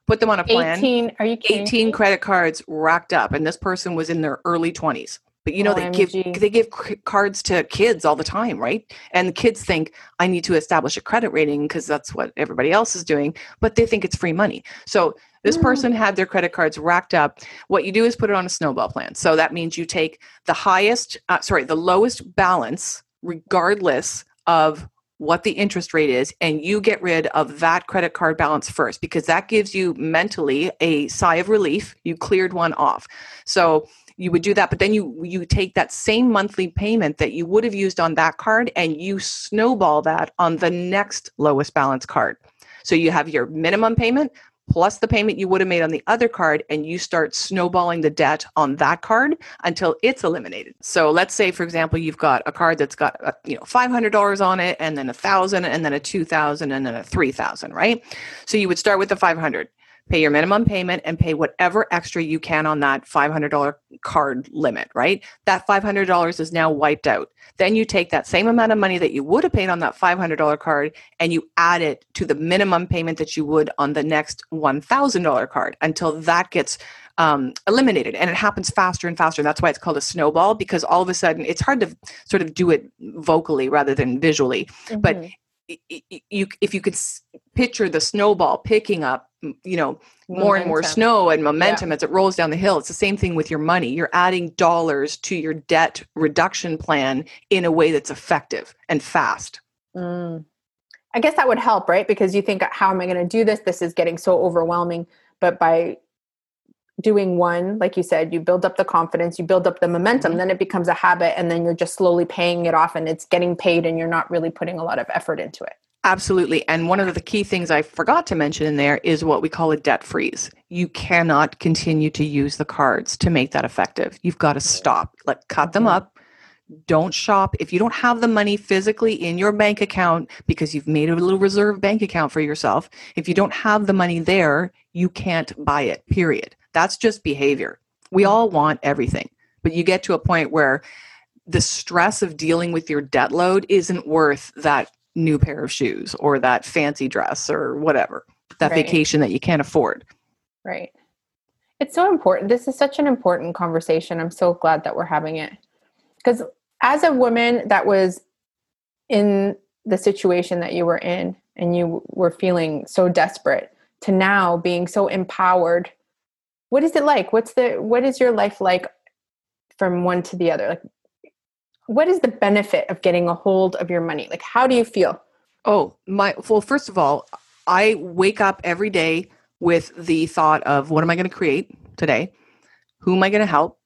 put them on a plan 18. Are you kidding? 18 me? credit cards racked up and this person was in their early 20s but you know they give they give cards to kids all the time right and the kids think i need to establish a credit rating because that's what everybody else is doing but they think it's free money so this Mm. person had their credit cards racked up what you do is put it on a snowball plan so that means you take the highest uh, sorry the lowest balance regardless of what the interest rate is and you get rid of that credit card balance first because that gives you mentally a sigh of relief. You cleared one off. So you would do that but then you you take that same monthly payment that you would have used on that card and you snowball that on the next lowest balance card. So you have your minimum payment plus the payment you would have made on the other card and you start snowballing the debt on that card until it's eliminated. So let's say for example you've got a card that's got uh, you know $500 on it and then a thousand and then a 2000 and then a 3000 right? So you would start with the 500 pay your minimum payment and pay whatever extra you can on that $500 card limit right? That $500 is now wiped out. Then you take that same amount of money that you would have paid on that $500 card and you add it to the minimum payment that you would on the next $1000 card until that gets um, eliminated. And it happens faster and faster. And that's why it's called a snowball because all of a sudden it's hard to sort of do it vocally rather than visually. But Mhm. y- y- you if you could picture the snowball picking up you know more and more snow and momentum as it rolls down the hill it's the same thing with your money you're adding dollars to your debt reduction plan in a way that's effective and fast Mm. I guess that would help, right? Because you think, how am I going to do this? This is getting so overwhelming. But by doing one, like you said, you build up the confidence, you build up the momentum, Mhm. then it becomes a habit, and then you're just slowly paying it off and it's getting paid, and you're not really putting a lot of effort into it. Absolutely. And one of the key things I forgot to mention in there is what we call a debt freeze. You cannot continue to use the cards to make that effective. You've got to stop, like cut them Mhm. up. Don't shop. If you don't have the money physically in your bank account because you've made a little reserve bank account for yourself, if you don't have the money there, you can't buy it, period. That's just behavior. We all want everything, but you get to a point where the stress of dealing with your debt load isn't worth that new pair of shoes or that fancy dress or whatever, that Right. vacation that you can't afford. Right. It's so important. This is such an important conversation. I'm so glad that we're having it. Because as a woman that was in the situation that you were in and you were feeling so desperate to now being so empowered, what is it like? What's the what is your life like from one to the other? Like what is the benefit of getting a hold of your money? Like how do you feel? Oh, my well, first of all, I wake up every day with the thought of what am I going to create today? Who am I going to help?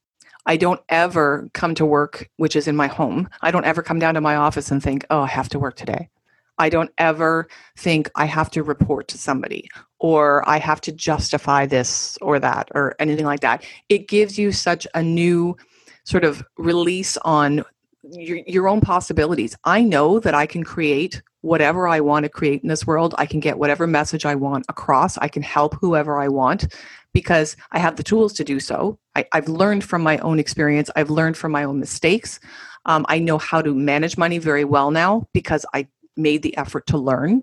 I don't ever come to work, which is in my home. I don't ever come down to my office and think, oh, I have to work today. I don't ever think I have to report to somebody or I have to justify this or that or anything like that. It gives you such a new sort of release on your, your own possibilities. I know that I can create whatever I want to create in this world. I can get whatever message I want across. I can help whoever I want because I have the tools to do so. I, I've learned from my own experience, I've learned from my own mistakes. Um, I know how to manage money very well now because I made the effort to learn.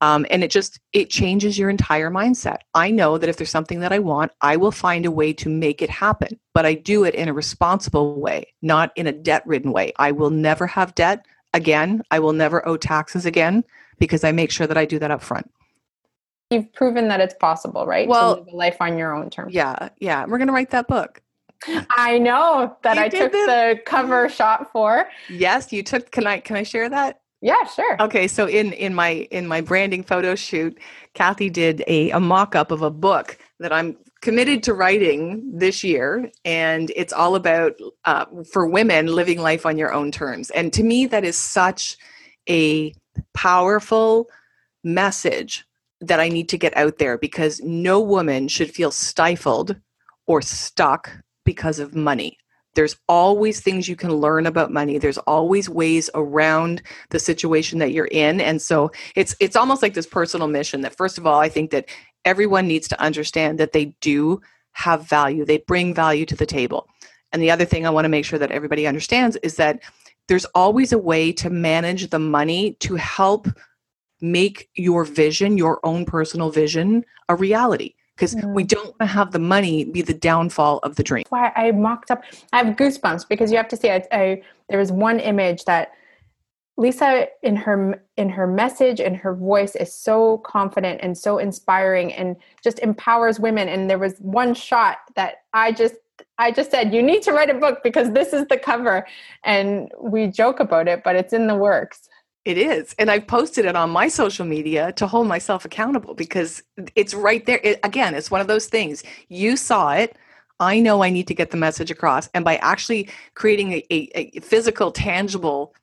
Um, and it just it changes your entire mindset i know that if there's something that i want i will find a way to make it happen but i do it in a responsible way not in a debt ridden way i will never have debt again i will never owe taxes again because i make sure that i do that up front You've proven that it's possible, right? Well- to live a life on your own terms. yeah yeah we're going to write that book I know that You I took this? the cover shot for. yes you took can i can i share that Yeah, sure. Okay, so in in my in my branding photo shoot, Kathy did a, a mock up of a book that I'm committed to writing this year, and it's all about uh, for women living life on your own terms. And to me, that is such a powerful message that I need to get out there because no woman should feel stifled or stuck because of money. There's always things you can learn about money. There's always ways around the situation that you're in. And so it's it's almost like this personal mission that first of all, I think that everyone needs to understand that they do have value. They bring value to the table. And the other thing I want to make sure that everybody understands is that there's always a way to manage the money to help make your vision, your own personal vision, a reality. Because mm. we don't want to have the money be the downfall of the dream. Why I mocked up. I have goosebumps because you have to see. I, I there was one image that Lisa in her in her message and her voice is so confident and so inspiring and just empowers women. And there was one shot that I just I just said, you need to write a book because this is the cover. And we joke about it, but it's in the works. It is. And I've posted it on my social media to hold myself accountable because it's right there. It, again, it's one of those things. You saw it. I know I need to get the message across. And by actually creating a, a, a physical, tangible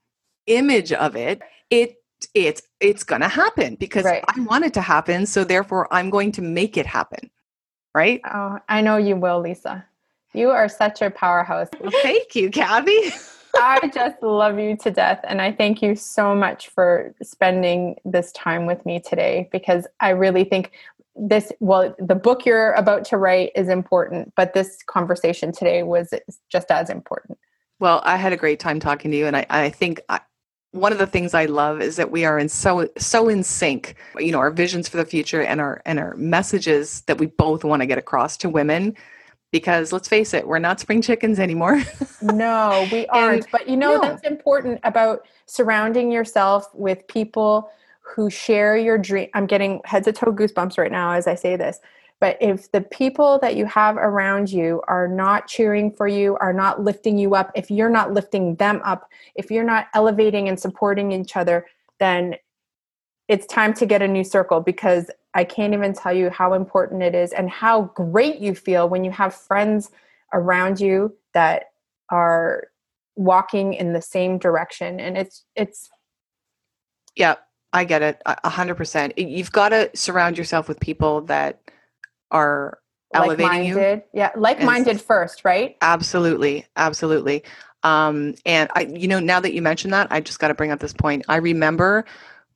image of it, it it's it's gonna happen because right. I want it to happen. So therefore I'm going to make it happen. Right? Oh, I know you will, Lisa. You are such a powerhouse. Well, thank you, Kathy. I just love you to death. And I thank you so much for spending this time with me today because I really think this, well, the book you're about to write is important, but this conversation today was just as important. Well, I had a great time talking to you. And I, I think I, one of the things I love is that we are in so so in sync. You know, our visions for the future and our and our messages that we both want to get across to women because let's face it, we're not spring chickens anymore. no, we aren't. And, but you know, no. that's important about surrounding yourself with people who share your dream. I'm getting head to toe goosebumps right now as I say this. But if the people that you have around you are not cheering for you, are not lifting you up, if you're not lifting them up, if you're not elevating and supporting each other, then it's time to get a new circle because I can't even tell you how important it is and how great you feel when you have friends around you that are walking in the same direction. And it's it's yeah i get it a hundred percent. You've got to surround yourself with people that are elevating you. Yeah like-minded first right? Absolutely absolutely. Um and i you know now that you mentioned that i just got to bring up this point. I remember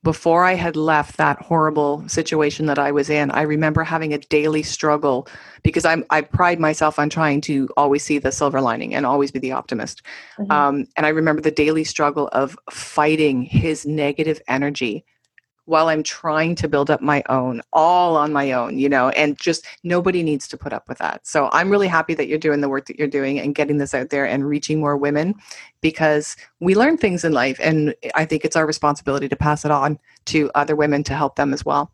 before I had left that horrible situation that I was in, I remember having a daily struggle because I'm I pride myself on trying to always see the silver lining and always be the optimist. Mm-hmm. Um, and I remember the daily struggle of fighting his negative energy while I'm trying to build up my own, all on my own, you know, and just nobody needs to put up with that. So I'm really happy that you're doing the work that you're doing and getting this out there and reaching more women because we learn things in life. And I think it's our responsibility to pass it on to other women to help them as well.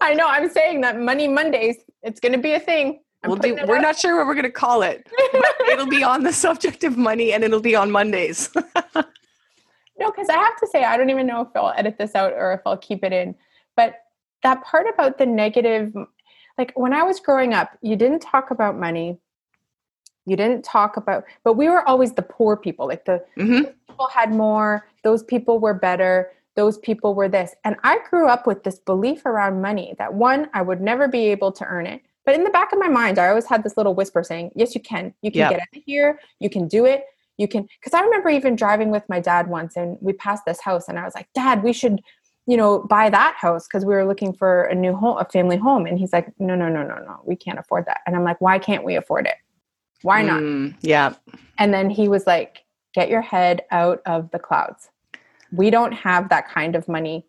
I know I'm saying that Money Mondays, it's going to be a thing. We'll do, we're not sure what we're going to call it. it'll be on the subject of money and it'll be on Mondays. No, because I have to say, I don't even know if I'll edit this out or if I'll keep it in. But that part about the negative, like when I was growing up, you didn't talk about money. You didn't talk about, but we were always the poor people. Like the mm-hmm. people had more, those people were better, those people were this. And I grew up with this belief around money that one, I would never be able to earn it. But in the back of my mind, I always had this little whisper saying, Yes, you can. You can yep. get out of here. You can do it you can because i remember even driving with my dad once and we passed this house and i was like dad we should you know buy that house because we were looking for a new home a family home. And he's like no no no no no we can't afford that. And i'm like why can't we afford it? Why not? Mm, yeah and then he was like get your head out of the clouds. We don't have that kind of money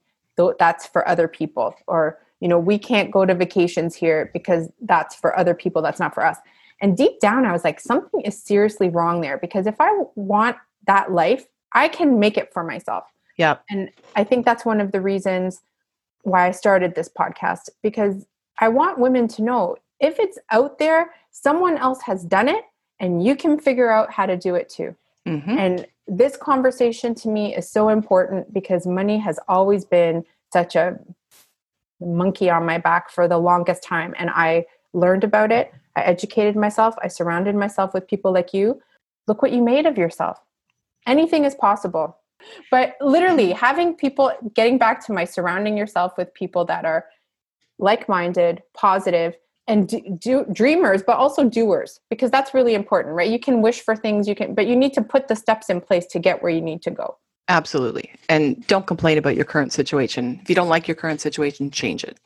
that's for other people or you know we can't go to vacations here because that's for other people that's not for us and deep down, I was like, something is seriously wrong there because if I want that life, I can make it for myself. Yeah. And I think that's one of the reasons why I started this podcast because I want women to know if it's out there, someone else has done it and you can figure out how to do it too. Mm-hmm. And this conversation to me is so important because money has always been such a monkey on my back for the longest time. And I learned about it. I educated myself. I surrounded myself with people like you. Look what you made of yourself. Anything is possible. But literally, having people, getting back to my surrounding yourself with people that are like-minded, positive, and do, do, dreamers, but also doers, because that's really important, right? You can wish for things, you can, but you need to put the steps in place to get where you need to go. Absolutely. And don't complain about your current situation. If you don't like your current situation, change it.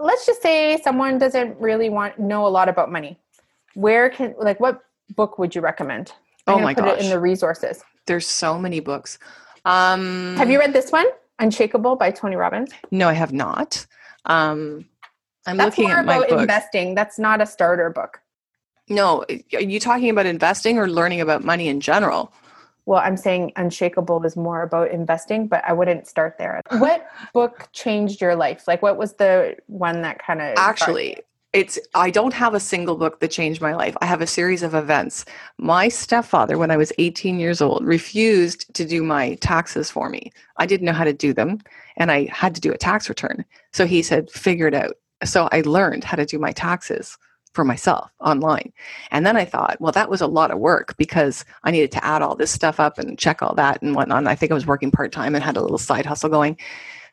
Let's just say someone doesn't really want know a lot about money. Where can like what book would you recommend? I'm oh my put gosh. it in the resources. There's so many books. Um, have you read this one, Unshakable by Tony Robbins? No, I have not. Um, I'm That's looking at my book. investing. That's not a starter book. No, are you talking about investing or learning about money in general? Well, I'm saying Unshakable is more about investing, but I wouldn't start there. What book changed your life? Like, what was the one that kind of actually? It's I don't have a single book that changed my life. I have a series of events. My stepfather, when I was 18 years old, refused to do my taxes for me. I didn't know how to do them, and I had to do a tax return. So he said, "Figure it out." So I learned how to do my taxes for myself online. And then I thought, well, that was a lot of work because I needed to add all this stuff up and check all that and whatnot. And I think I was working part time and had a little side hustle going.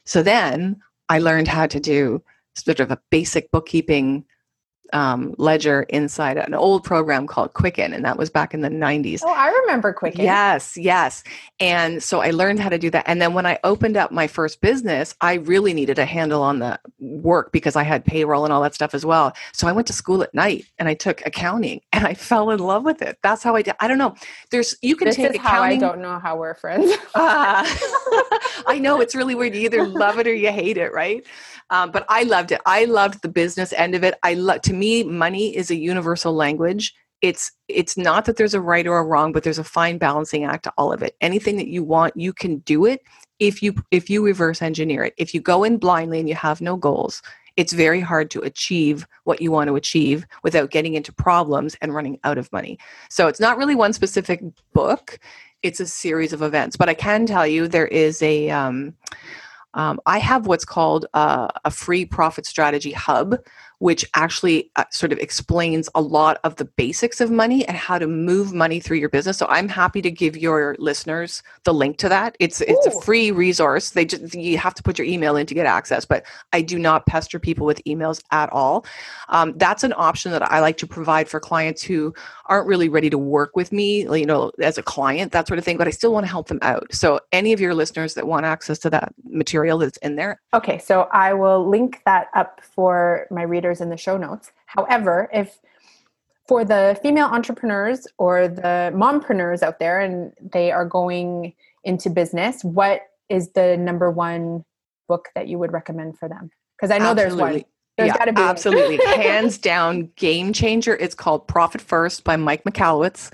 So then I learned how to do sort of a basic bookkeeping um, ledger inside an old program called Quicken, and that was back in the 90s. Oh, I remember Quicken. Yes, yes. And so I learned how to do that. And then when I opened up my first business, I really needed a handle on the work because I had payroll and all that stuff as well. So I went to school at night and I took accounting and I fell in love with it. That's how I did. I don't know. There's you can this take is accounting. How I don't know how we're friends. uh, I know it's really weird. You either love it or you hate it, right? Um, but I loved it. I loved the business end of it. I love to me, money is a universal language. It's it's not that there's a right or a wrong, but there's a fine balancing act to all of it. Anything that you want, you can do it if you if you reverse engineer it. If you go in blindly and you have no goals, it's very hard to achieve what you want to achieve without getting into problems and running out of money. So it's not really one specific book; it's a series of events. But I can tell you there is a um, um, I have what's called a free profit strategy hub, which actually uh, sort of explains a lot of the basics of money and how to move money through your business. So I'm happy to give your listeners the link to that. It's it's a free resource. They just you have to put your email in to get access, but I do not pester people with emails at all. Um, that's an option that I like to provide for clients who aren't really ready to work with me, you know, as a client, that sort of thing. But I still want to help them out. So any of your listeners that want access to that material that's in there. Okay, so I will link that up for my readers in the show notes. However, if for the female entrepreneurs or the mompreneurs out there and they are going into business, what is the number one book that you would recommend for them? Because I know absolutely. there's one. There's yeah, be absolutely. Hands down, game changer. It's called Profit First by Mike Michalowicz.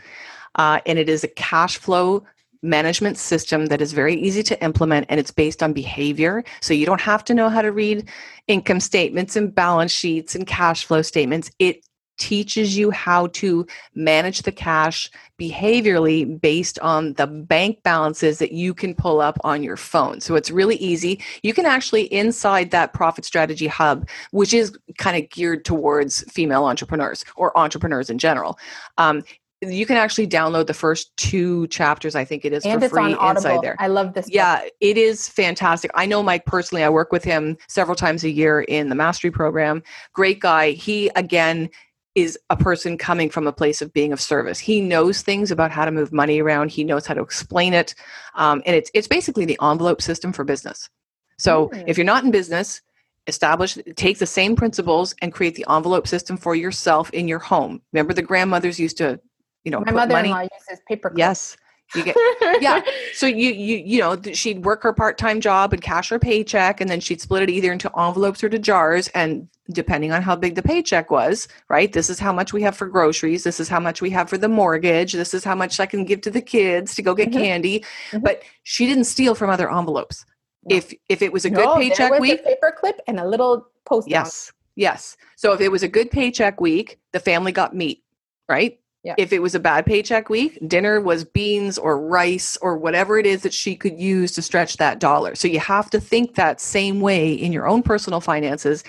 Uh, and it is a cash flow management system that is very easy to implement and it's based on behavior. So you don't have to know how to read income statements and balance sheets and cash flow statements. It teaches you how to manage the cash behaviorally based on the bank balances that you can pull up on your phone. So it's really easy. You can actually, inside that profit strategy hub, which is kind of geared towards female entrepreneurs or entrepreneurs in general, um, you can actually download the first two chapters i think it is and for free on inside there i love this book. yeah it is fantastic i know mike personally i work with him several times a year in the mastery program great guy he again is a person coming from a place of being of service. He knows things about how to move money around. He knows how to explain it, um, and it's it's basically the envelope system for business. So mm. if you're not in business, establish take the same principles and create the envelope system for yourself in your home. Remember, the grandmothers used to you know, my mother-in-law money. uses paper. Clips. Yes. You get yeah. So you you you know she'd work her part time job and cash her paycheck, and then she'd split it either into envelopes or to jars, and depending on how big the paycheck was, right? This is how much we have for groceries. This is how much we have for the mortgage. This is how much I can give to the kids to go get mm-hmm. candy. Mm-hmm. But she didn't steal from other envelopes. No. If if it was a good no, paycheck was week, a paper clip and a little post. Yes, yes. So if it was a good paycheck week, the family got meat, right? Yeah. If it was a bad paycheck week, dinner was beans or rice or whatever it is that she could use to stretch that dollar. So you have to think that same way in your own personal finances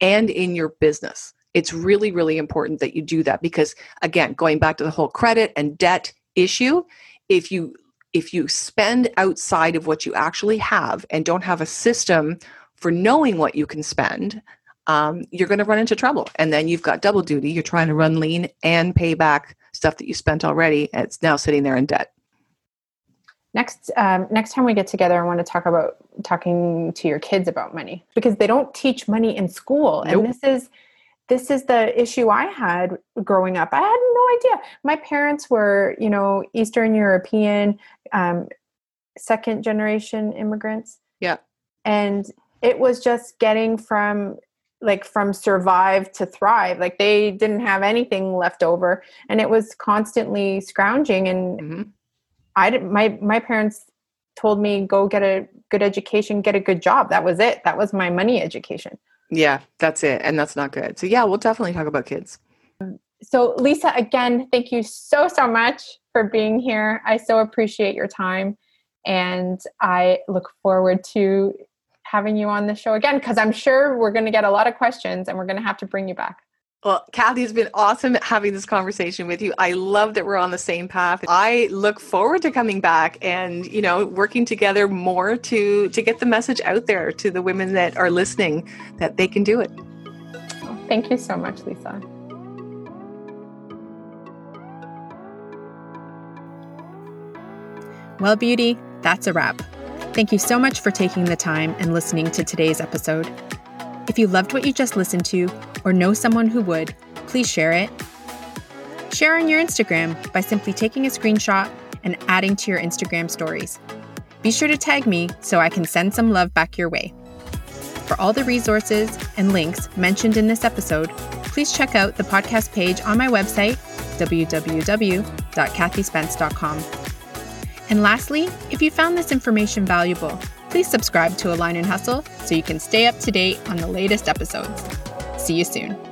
and in your business. It's really, really important that you do that because, again, going back to the whole credit and debt issue, if you if you spend outside of what you actually have and don't have a system for knowing what you can spend um, you're going to run into trouble. And then you've got double duty. You're trying to run lean and pay back stuff that you spent already. And it's now sitting there in debt. Next, um, next time we get together, I want to talk about talking to your kids about money because they don't teach money in school, Nope. and this is this is the issue I had growing up. I had no idea. My parents were, you know, Eastern European, um, second generation immigrants. Yeah. and it was just getting from like from survive to thrive like they didn't have anything left over and it was constantly scrounging and Mhm. I didn't, my my parents told me go get a good education, get a good job. That was it. That was my money education. Yeah, that's it. And that's not good. So, yeah, we'll definitely talk about kids. So Lisa, again, thank you so so much for being here. I so appreciate your time, and I look forward to having you on the show again because I'm sure we're going to get a lot of questions, and we're going to have to bring you back. Well, Kathy, it's been awesome having this conversation with you. I love that we're on the same path. I look forward to coming back and, you know, working together more to to get the message out there to the women that are listening that they can do it. Thank you so much, Lisa. Well, beauty, that's a wrap. Thank you so much for taking the time and listening to today's episode. If you loved what you just listened to or know someone who would, please share it. Share on your Instagram by simply taking a screenshot and adding to your Instagram stories. Be sure to tag me so I can send some love back your way. For all the resources and links mentioned in this episode, please check out the podcast page on my website, www.kathyspence.com. And lastly, if you found this information valuable, please subscribe to Align and Hustle so you can stay up to date on the latest episodes. See you soon.